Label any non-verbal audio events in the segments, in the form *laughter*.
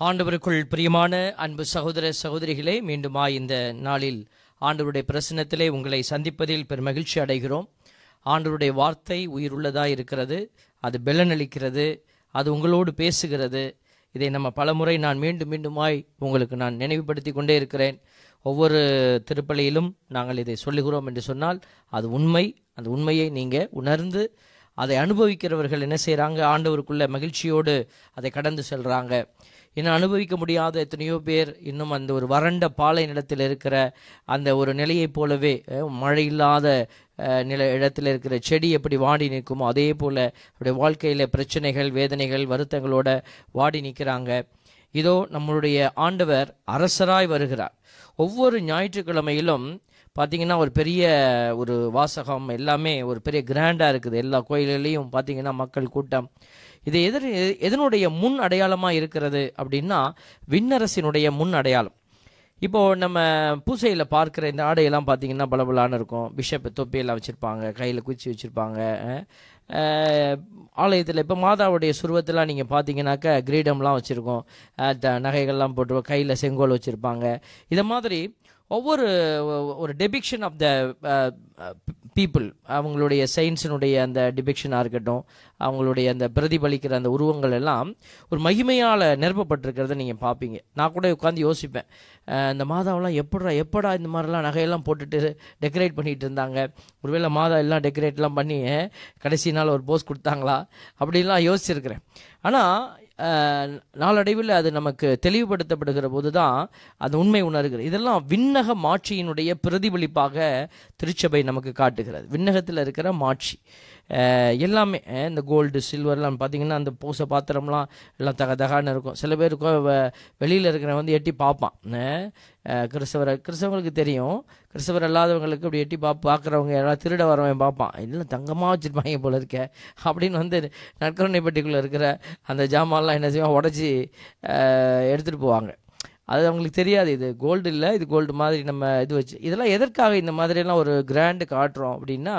ஆண்டவருக்குள் பிரியமான அன்பு சகோதர சகோதரிகளே மீண்டுமாய் இந்த நாளில் ஆண்டவருடைய பிரசனத்திலே உங்களை சந்திப்பதில் பெருமகிழ்ச்சி அடைகிறோம். ஆண்டவருடைய வார்த்தை உயிருள்ளதாக இருக்கிறது அது பெலனளிக்கிறது அது உங்களோடு பேசுகிறது. இதை நம்ம பலமுறை நான் மீண்டும் மீண்டுமாய் உங்களுக்கு நான் நினைவுபடுத்தி கொண்டே இருக்கிறேன். ஒவ்வொரு திருப்பலியிலும் நாங்கள் இதை சொல்லுகிறோம் என்று சொன்னால் அது உண்மை அந்த உண்மையை நீங்கள் உணர்ந்து அதை அனுபவிக்கிறவர்கள் என்ன செய்கிறாங்க ஆண்டவருக்குள்ள மகிழ்ச்சியோடு அதை கடந்து செல்கிறாங்க இன்னும் அனுபவிக்க முடியாத எத்தனையோ பேர் இன்னும் அந்த ஒரு வறண்ட பாலை நிலத்தில் இருக்கிற அந்த ஒரு நிலையைப் போலவே மழை இல்லாத நில இடத்துல இருக்கிற செடி எப்படி வாடி நிற்குமோ அதே போல் அப்படி வாழ்க்கையில் பிரச்சனைகள் வேதனைகள் வருத்தங்களோட வாடி நிற்கிறாங்க. இதோ நம்மளுடைய ஆண்டவர் அரசராய் வருகிறார். ஒவ்வொரு ஞாயிற்றுக்கிழமையிலும் பார்த்தீங்கன்னா ஒரு பெரிய ஒரு வாசகம் எல்லாமே ஒரு பெரிய கிராண்டாக இருக்குது. எல்லா கோயில்களையும் பார்த்தீங்கன்னா மக்கள் கூட்டம். இது எதிர் எதனுடைய முன் அடையாளமாக இருக்கிறது அப்படின்னா விண்ணரசினுடைய முன் அடையாளம். இப்போ நம்ம பூசையில் பார்க்குற இந்த ஆடையெல்லாம் பார்த்தீங்கன்னா பளபளான்னு இருக்கும். பிஷப் தொப்பியெல்லாம் வச்சுருப்பாங்க கையில் குச்சி வச்சுருப்பாங்க ஆலயத்தில் இப்போ மாதாவுடைய சுருவத்தெல்லாம் நீங்கள் பார்த்தீங்கன்னாக்கா கிரீடம்லாம் வச்சுருக்கோம். நகைகள்லாம் போட்டு கையில் செங்கோல் வச்சுருப்பாங்க. இதை மாதிரி ஒவ்வொரு ஒரு டெபிக்ஷன் ஆஃப் த பீப்புள் அவங்களுடைய சயின்ஸினுடைய அந்த டிபிக்ஷனாக இருக்கட்டும் அவங்களுடைய அந்த பிரதிபலிக்கிற அந்த உருவங்கள் எல்லாம் ஒரு மகிமையால் நிரப்பப்பட்டிருக்கிறத நீங்கள் பார்ப்பீங்க நான் கூட உட்காந்து யோசிப்பேன். இந்த மாதாவெல்லாம் எப்படா எப்படா இந்த மாதிரிலாம் நகையெல்லாம் போட்டுட்டு டெக்கரேட் பண்ணிகிட்டு இருந்தாங்க? ஒருவேளை மாதா எல்லாம் டெக்கரேட்லாம் பண்ணி கடைசி நாள் ஒரு போஸ் கொடுத்தாங்களா? அப்படின்லாம் யோசிச்சிருக்கிறேன். ஆனால் நாளடைவில் அது நமக்கு தெளிவுபடுத்தப்படுகிற போது தான் அது உண்மை உணர்கிறது. இதெல்லாம் விண்ணக மாட்சியினுடைய பிரதிபலிப்பாக திருச்சபை நமக்கு காட்டுகிறது. விண்ணகத்தில் இருக்கிற மாட்சி. எல்லாமே இந்த கோல்டு சில்வர்லாம் பார்த்தீங்கன்னா அந்த பூச பாத்திரம்லாம் எல்லாம் தக தகான்னு இருக்கும். சில பேர் வெளியில் இருக்கிறவன் வந்து எட்டி பார்ப்பான். கிறிஸ்தவரை கிறிஸ்தவங்களுக்கு தெரியும். கிறிஸ்தவர் இல்லாதவங்களுக்கு அப்படி எட்டி பா பார்க்குறவங்க யாராவது திருட வரவன் பார்ப்பான். இல்லை தங்கமாக வச்சுருப்பாங்க போல இருக்க? அப்படின்னு வந்து நற்கருணைப்பட்டிக்குள்ளே இருக்கிற அந்த ஜாமான்லாம் என்ன செய்வான் உடச்சி எடுத்துகிட்டு போவாங்க. அது அவங்களுக்கு தெரியாது. இது கோல்டு இல்லை இது கோல்டு மாதிரி நம்ம இது வச்சு இதெல்லாம் எதற்காக இந்த மாதிரியெல்லாம் ஒரு கிராண்டு காட்டுறோம் அப்படின்னா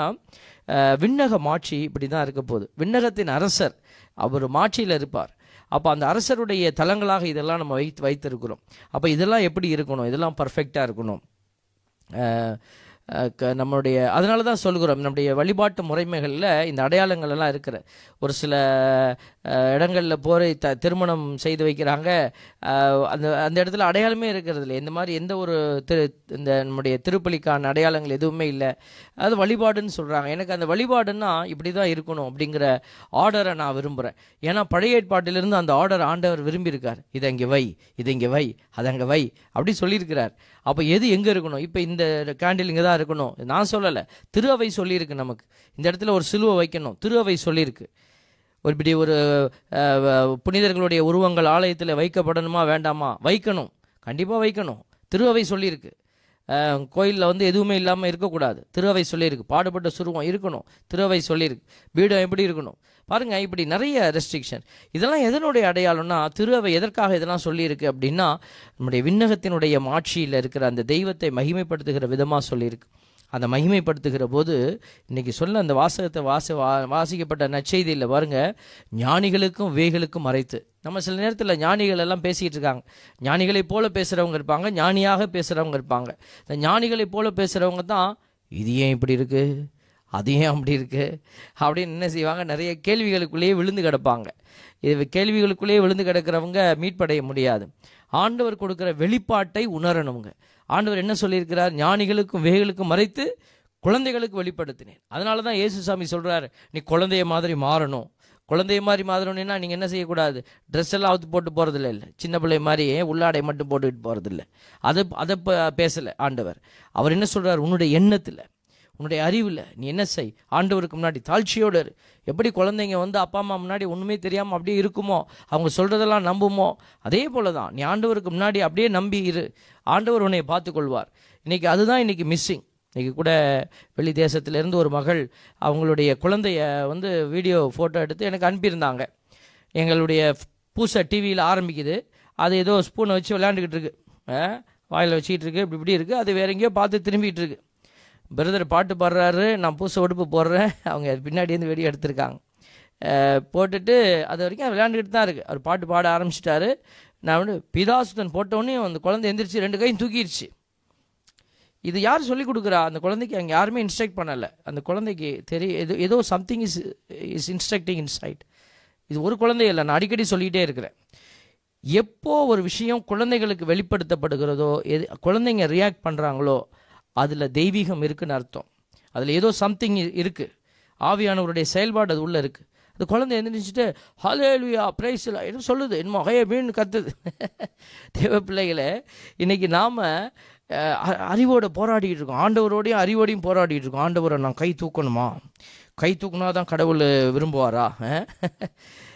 விண்ணக மாட்சி இப்படி தான் இருக்க போகுது. விண்ணகத்தின் அரசர் அவர் மாட்சியில் இருப்பார். அப்போ அந்த அரசருடைய தலங்களாக இதெல்லாம் நம்ம வைத்து வைத்திருக்கிறோம். அப்போ இதெல்லாம் எப்படி இருக்கணும்? இதெல்லாம் பர்ஃபெக்டாக இருக்கணும். நம்மளுடைய அதனால தான் சொல்கிறோம் நம்முடைய வழிபாட்டு முறைமைகளில் இந்த அடையாளங்கள் எல்லாம் இருக்கிற ஒரு சில இடங்களில் போரை த திருமணம் செய்து வைக்கிறாங்க. அந்த அந்த இடத்துல அடையாளமே இருக்கிறது இல்லை. இந்த மாதிரி எந்த ஒரு திரு இந்த நம்முடைய திருப்பலிக்கான அடையாளங்கள் எதுவுமே இல்லை. அது வழிபாடுன்னு சொல்கிறாங்க எனக்கு அந்த வழிபாடுன்னா இப்படி தான் இருக்கணும் அப்படிங்கிற ஆர்டரை நான் விரும்புகிறேன் ஏன்னா பழைய ஏற்பாட்டிலிருந்து அந்த ஆர்டர் ஆண்டவர் விரும்பியிருக்கார். இதை இங்கே வை இதை இங்கே வை அதை அங்கே வை அப்படி சொல்லியிருக்கிறார். அப்போ எது எங்கே இருக்கணும்? இப்போ இந்த கேண்டில் இங்கே தான் இருக்கணும். நான் சொல்லலை. திரு அவை சொல்லியிருக்கு நமக்கு. இந்த இடத்துல ஒரு சிலுவை வைக்கணும். திரு அவை சொல்லியிருக்கு. ஒரு இப்படி ஒரு புனிதர்களுடைய உருவங்கள் ஆலயத்தில் வைக்கப்படணுமா வேண்டாமா? வைக்கணும். கண்டிப்பாக வைக்கணும். திரு அவை சொல்லியிருக்கு. கோயிலில் வந்து எதுவுமே இல்லாமல் இருக்கக்கூடாது. திருவை சொல்லியிருக்கு. பாடுபட்ட சுருவம் இருக்கணும். திருவை சொல்லியிருக்கு. பீடம் எப்படி இருக்கணும்? பாருங்க இப்படி நிறைய ரெஸ்ட்ரிக்ஷன் இதெல்லாம் எதனுடைய அடையாளம்னா திருவை எதற்காக இதெல்லாம் சொல்லியிருக்கு அப்படின்னா நம்முடைய விண்ணகத்தினுடைய மாட்சியில் இருக்கிற அந்த தெய்வத்தை மகிமைப்படுத்துகிற விதமாக சொல்லியிருக்கு. அந்த மகிமைப்படுத்துகிற போது இன்னைக்கு சொல்ல அந்த வாசகத்தை வாச வா- வாசிக்கப்பட்ட நற்செய்தியில் பாருங்க. ஞானிகளுக்கும் வேகளுக்கும் மறைத்து. நம்ம சில நேரத்தில் ஞானிகள் எல்லாம் பேசிக்கிட்டு இருக்காங்க. ஞானிகளைப் போல பேசுகிறவங்க இருப்பாங்க ஞானியாக பேசுகிறவங்க இருப்பாங்க. இந்த ஞானிகளைப் போல பேசுகிறவங்க தான் இது ஏன் இப்படி இருக்குது அது ஏன் அப்படி இருக்குது அப்படின்னு என்ன செய்வாங்க? நிறைய கேள்விகளுக்குள்ளேயே விழுந்து கிடப்பாங்க. இது கேள்விகளுக்குள்ளேயே விழுந்து கிடக்கிறவங்க மீட்படைய முடியாது. ஆண்டவர் கொடுக்குற வெளிப்பாட்டை உணரணுங்க. ஆண்டவர் என்ன சொல்லியிருக்கிறார்? ஞானிகளுக்கும் வேகளுக்கும் மறைத்து குழந்தைகளுக்கு வெளிப்படுத்தினேன். அதனால தான் இயேசுசாமி சொல்கிறார் நீ குழந்தைய மாதிரி மாறணும். குழந்தைய மாதிரி மாறணும்னா நீங்கள் என்ன செய்யக்கூடாது? ட்ரெஸ் எல்லாம் அவுத்து போட்டு போகிறதில்ல இல்லை. சின்ன பிள்ளை மாதிரி உள்ளாடை மட்டும் போட்டுக்கிட்டு போகிறதில்ல அதை அதை பேசலை ஆண்டவர். அவர் என்ன சொல்கிறார் உன்னுடைய எண்ணத்தில். உன்னுடைய அறிவில் நீ என்ன செய்? ஆண்டவருக்கு முன்னாடி தாழ்ச்சியோடு இரு. எப்படி குழந்தைங்க வந்து அப்பா அம்மா முன்னாடி ஒன்றுமே தெரியாமல் அப்படியே இருக்குமோ? அவங்க சொல்கிறதெல்லாம் நம்புமோ? அதே போல தான் நீ ஆண்டவருக்கு முன்னாடி அப்படியே நம்பி இரு. ஆண்டவர் உன்னை பார்த்துக்கொள்வார். இன்றைக்கி அதுதான் இன்றைக்கி மிஸ்ஸிங் இன்றைக்கி கூட வெளி தேசத்திலேருந்து ஒரு மகள் அவங்களுடைய குழந்தைய வந்து வீடியோ ஃபோட்டோ எடுத்து எனக்கு அனுப்பியிருந்தாங்க. எங்களுடைய பூசை டிவியில் ஆரம்பிக்குது. அது ஏதோ ஸ்பூனை வச்சு விளையாண்டுக்கிட்டு இருக்கு. வாயில் வச்சுக்கிட்டு இருக்கு. இப்படி இப்படி இருக்குது அது வேற எங்கேயோ பார்த்து திரும்பிகிட்டு இருக்கு. பிரதர் பாட்டு பாடுறாரு நான் பூச உடுப்பு போடுறேன். அவங்க பின்னாடியிருந்து வெடி எடுத்திருக்காங்க. போட்டுட்டு அது வரைக்கும் விளையாண்டுக்கிட்டு தான் இருக்குது அவர் பாட்டு பாட ஆரம்பிச்சிட்டாரு. நான் வந்து பிதாசுதன் போட்டோடனே அந்த குழந்தை எந்திரிச்சு ரெண்டு கையும் தூக்கிடுச்சு. இது யார் சொல்லிக் கொடுக்குறா? அந்த குழந்தைக்கு அங்கே யாருமே இன்ஸ்ட்ரக்ட் பண்ணலை. அந்த குழந்தைக்கு தெரிய ஏதோ ஏதோ something is is instructing inside இது ஒரு குழந்தை இல்லை நான் அடிக்கடி சொல்லிக்கிட்டே இருக்கிறேன். எப்போ ஒரு விஷயம் குழந்தைகளுக்கு வெளிப்படுத்தப்படுகிறதோ எது குழந்தைங்க ரியாக்ட் பண்ணுறாங்களோ அதில் தெய்வீகம் இருக்குன்னு அர்த்தம். அதில் ஏதோ சம்திங் இருக்குது ஆவியானவருடைய செயல்பாடு அது உள்ளே இருக்குது அது குழந்தை எழுந்திரிச்சிட்டு ஹலேலுயா பிரைஸ் என்ன சொல்லுது. என்னமோ ஹே மீன் கத்துது. *laughs* தேவ பிள்ளைகளை இன்றைக்கி நாம் அறிவோட போராடிட்டு இருக்கோம். ஆண்டவரோடையும் அறிவோடையும் போராடிட்டு இருக்கோம். ஆண்டவரை நான் கை தூக்கணுமா? கை தூக்குனா தான் கடவுள் விரும்புவாரா? *laughs*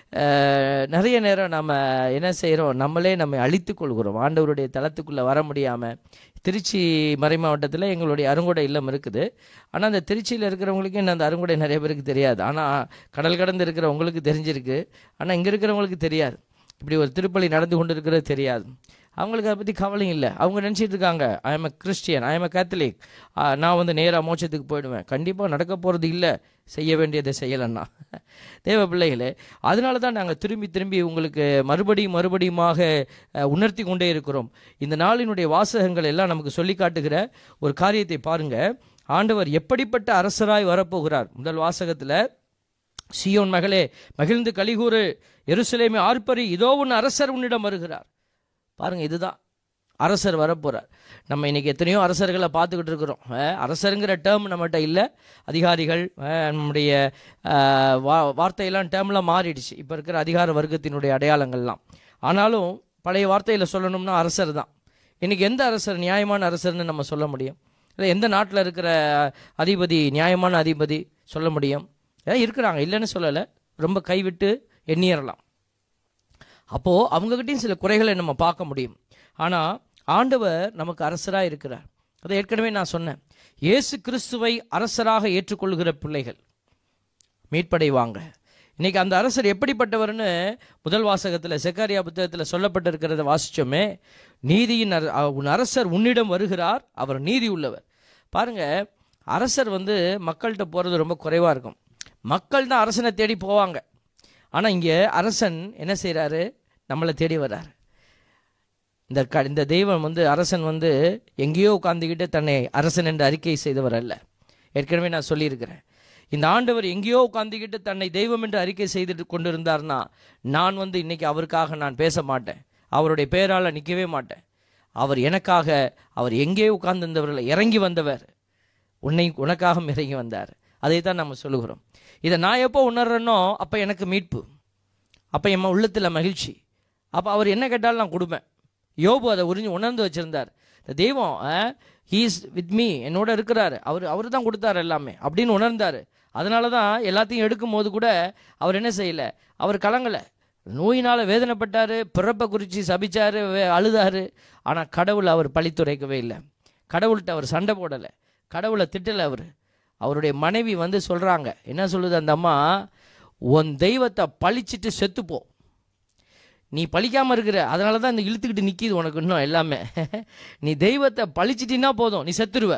நிறைய நேரம் நம்ம என்ன செய்கிறோம் நம்மளே நம்மை அழித்து கொள்கிறோம். ஆண்டவருடைய தளத்துக்குள்ளே வர முடியாமல் திருச்சி மறை மாவட்டத்தில் எங்களுடைய அருங்கொடை இல்லம் இருக்குது. ஆனால் அந்த திருச்சியில் இருக்கிறவங்களுக்கு இன்னும் அந்த அருங்கொடை நிறைய பேருக்கு தெரியாது. ஆனால் கடல் கடந்து இருக்கிறவங்களுக்கு தெரிஞ்சிருக்கு. ஆனால் இங்கே இருக்கிறவங்களுக்கு தெரியாது. இப்படி ஒரு திருப்பலி நடந்து கொண்டு இருக்கிறது தெரியாது. அவங்களுக்கு அதை பற்றி கவலை இல்லை. அவங்க நினச்சிட்டு இருக்காங்க I am a Christian I am a Catholic நான் வந்து நேராக மோட்சத்துக்கு போயிடுவேன். கண்டிப்பாக நடக்க போகிறது இல்லை. செய்ய வேண்டியதை செய்யலைன்னா. *laughs* தேவ பிள்ளைகளே அதனால தான் நாங்கள் திரும்பி திரும்பி உங்களுக்கு மறுபடியும் மறுபடியுமாக உணர்த்தி கொண்டே இருக்கிறோம். இந்த நாளினுடைய வாசகங்கள் எல்லாம் நமக்கு சொல்லி காட்டுகிற ஒரு காரியத்தை பாருங்க. ஆண்டவர் எப்படிப்பட்ட அரசராய் வரப்போகிறார். முதல் வாசகத்தில் சியோன் மகளே மகிழ்ந்து கலிகூறு எருசலேமே ஆர்ப்பரி இதோ உன் அரசர் உன்னிடம் வருகிறார். பாருங்கள் இதுதான். அரசர் வரப்போகிறார் நம்ம இன்னைக்கு எத்தனையோ அரசர்களை பார்த்துக்கிட்டு இருக்கிறோம். அரசருங்கிற டேர்ம் நம்மகிட்ட இல்லை. அதிகாரிகள் நம்முடைய வா வார்த்தையெல்லாம் டேர்ம்லாம் மாறிடுச்சு. இப்போ இருக்கிற அதிகார வர்க்கத்தினுடைய அடையாளங்கள்லாம். ஆனாலும் பழைய வார்த்தையில் சொல்லணும்னா அரசர் தான். இன்றைக்கி எந்த அரசர் நியாயமான அரசர்னு நம்ம சொல்ல முடியும்? இல்லை எந்த நாட்டில் இருக்கிற அதிபதி நியாயமான அதிபதி சொல்ல முடியும்? இருக்கிறாங்க. இல்லைன்னு சொல்லலை. ரொம்ப கைவிட்டு எண்ணியறலாம் அப்போது அவங்ககிட்டயும் சில குறைகளை நம்ம பார்க்க முடியும். ஆனால் ஆண்டவர் நமக்கு அரசராக இருக்கிறார். அதை ஏற்கனவே நான் சொன்னேன். இயேசு கிறிஸ்துவை அரசராக ஏற்றுக்கொள்கிற பிள்ளைகள் மீட்படைவாங்க இன்றைக்கி அந்த அரசர் எப்படிப்பட்டவர்னு முதல் வாசகத்தில் செக்காரியா புத்தகத்தில் சொல்லப்பட்டிருக்கிறத வாசிச்சோமே நீதியின் அர- உன் அரசர் உன்னிடம் வருகிறார் அவர் நீதி உள்ளவர். பாருங்க அரசர் வந்து மக்கள்கிட்ட போகிறது ரொம்ப குறைவாக இருக்கும். மக்கள் தான் அரசனை தேடி போவாங்க. ஆனால் இங்கே அரசன் என்ன செய்கிறாரு நம்மளை தேடி வர்றாரு. இந்த க இந்த தெய்வம் வந்து அரசன் வந்து எங்கேயோ உட்காந்துக்கிட்டு தன்னை அரசன் என்று அறிக்கை செய்தவர் அல்ல. ஏற்கனவே நான் சொல்லியிருக்கிறேன். இந்த ஆண்டவர் எங்கேயோ உட்காந்துக்கிட்டு தன்னை தெய்வம் என்று அறிக்கை செய்துட்டு கொண்டிருந்தார்னா நான் வந்து இன்னைக்கு அவருக்காக நான் பேச மாட்டேன். அவருடைய பெயரால் நிற்கவே மாட்டேன். அவர் எனக்காக அவர் எங்கே உட்கார்ந்திருந்தவர்களை இறங்கி வந்தவர். உன்னை உனக்காக இறங்கி வந்தார். அதை தான் நம்ம சொல்லுகிறோம். இதை நான் எப்போ உணர்றேனோ அப்போ எனக்கு மீட்பு. அப்போ என் உள்ளத்தில் மகிழ்ச்சி. அப்போ அவர் என்ன கேட்டாலும் நான் கொடுப்பேன். யோபு அதை உறிஞ்சு உணர்ந்து வச்சுருந்தார். இந்த தெய்வம் ஹீஸ் வித் மீ என்னோட இருக்கிறாரு. அவர் அவர் தான் கொடுத்தாரு எல்லாமே அப்படின்னு உணர்ந்தார். அதனால தான் எல்லாத்தையும் எடுக்கும் போது கூட அவர் என்ன செய்யலை? அவர் கலங்கலை. நோயினால் வேதனைப்பட்டார் பிறப்பை குறித்து சபிச்சார் வே- அழுதாரு. ஆனால் கடவுள் அவர் பழித்துரைக்கவே இல்லை. கடவுள்கிட்ட அவர் சண்டை போடலை. கடவுளை திட்டலை அவர். அவருடைய மனைவி வந்து சொல்கிறாங்க என்ன சொல்லுது அந்த அம்மா? உன் தெய்வத்தை பழிச்சிட்டு செத்துப்போ. நீ பழிக்காமல் இருக்கிற அதனால தான் இந்த இழுத்துக்கிட்டு நிற்கிது உனக்கு இன்னும் எல்லாமே. *laughs* நீ தெய்வத்தை பழிச்சிட்டின்னா போதும் நீ செத்துருவ.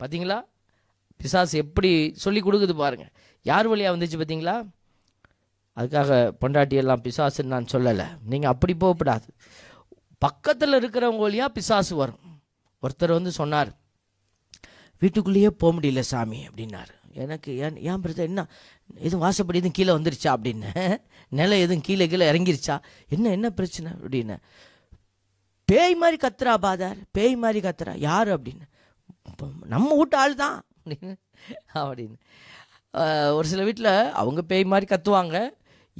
பார்த்தீங்களா பிசாசு எப்படி சொல்லி கொடுக்குது பாருங்கள் யார் வழியாக வந்துச்சு பார்த்தீங்களா அதுக்காக பொண்டாட்டியெல்லாம் பிசாசுன்னு நான் சொல்லலை. நீங்கள் அப்படி போகக்கூடாது பக்கத்தில் இருக்கிறவங்க வழியாக பிசாசு வரும். ஒருத்தர் வந்து சொன்னார் வீட்டுக்குள்ளேயே போக முடியல சாமி அப்படின்னாரு. எனக்கு ஏன் ஏன் பிரச்சனை என்ன? எதுவும் வாசப்படி எதுவும் கீழே வந்துருச்சா அப்படின்னு. நிலம் எதுவும் கீழே கீழே இறங்கிருச்சா? என்ன என்ன பிரச்சனை அப்படின்னு. பேய் மாதிரி கத்துறா பாதார் பேய் மாதிரி கத்துறா. யார் அப்படின்னு. நம்ம வீட்டு ஆள் தான் அப்படின்னு அப்படின்னு. ஒரு சில வீட்டில் அவங்க பேய் மாதிரி கத்துவாங்க.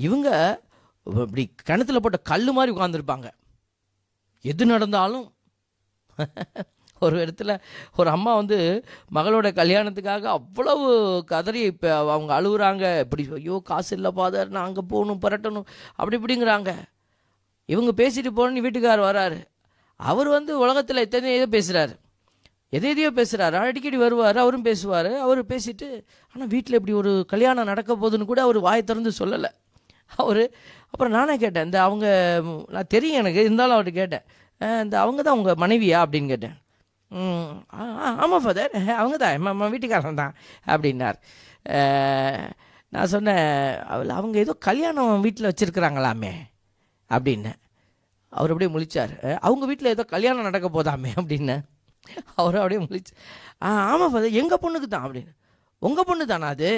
இவங்க இப்படி கிணத்துல போட்ட கல் மாதிரி உட்காந்துருப்பாங்க எது நடந்தாலும். ஒரு இடத்துல ஒரு அம்மா வந்து மகளோட கல்யாணத்துக்காக அவ்வளவு கதறி இப்போ அவங்க அழுகுறாங்க. இப்படி ஐயோ காசு இல்லை ஃபாதர் நான் அங்கே போகணும் புரட்டணும் அப்படி இப்படிங்கிறாங்க. இவங்க பேசிட்டு போகணுன்னு வீட்டுக்கார் வராரு. அவர் வந்து உலகத்தில் எத்தனை ஏதோ பேசுகிறாரு எதை எதையோ பேசுகிறாரு அடிக்கடி வருவார் அவரும் பேசுவார். அவர் பேசிட்டு ஆனால் வீட்டில் இப்படி ஒரு கல்யாணம் நடக்க போகுதுன்னு கூட அவர் வாயை திறந்து சொல்லலை. அவர் அப்புறம் நானே கேட்டேன் இந்த அவங்க நான் தெரியும் எனக்கு இருந்தாலும் அவர்கிட்ட கேட்டேன். இந்த அவங்க தான் உங்கள் மனைவியா? அப்படின்னு கேட்டேன். ஆமாம் ஃபாதர் *laughs* அவங்க தான் நம்ம வீட்டுக்காரன் தான் அப்படின்னார். நான் சொன்னேன் அவள் அவங்க ஏதோ கல்யாணம் வீட்டில் வச்சுருக்குறாங்களாமே அப்படின்னேன் அவர் அப்படியே முழிச்சார். அவங்க வீட்டில் ஏதோ கல்யாணம் நடக்க போதாமே அப்படின்னு. அவர் அப்படியே முழிச்சு ஆ ஆமாம் ஃபாதர் எங்கள் பொண்ணுக்கு தான் அப்படின்னு. உங்கள் பொண்ணு தானா அது?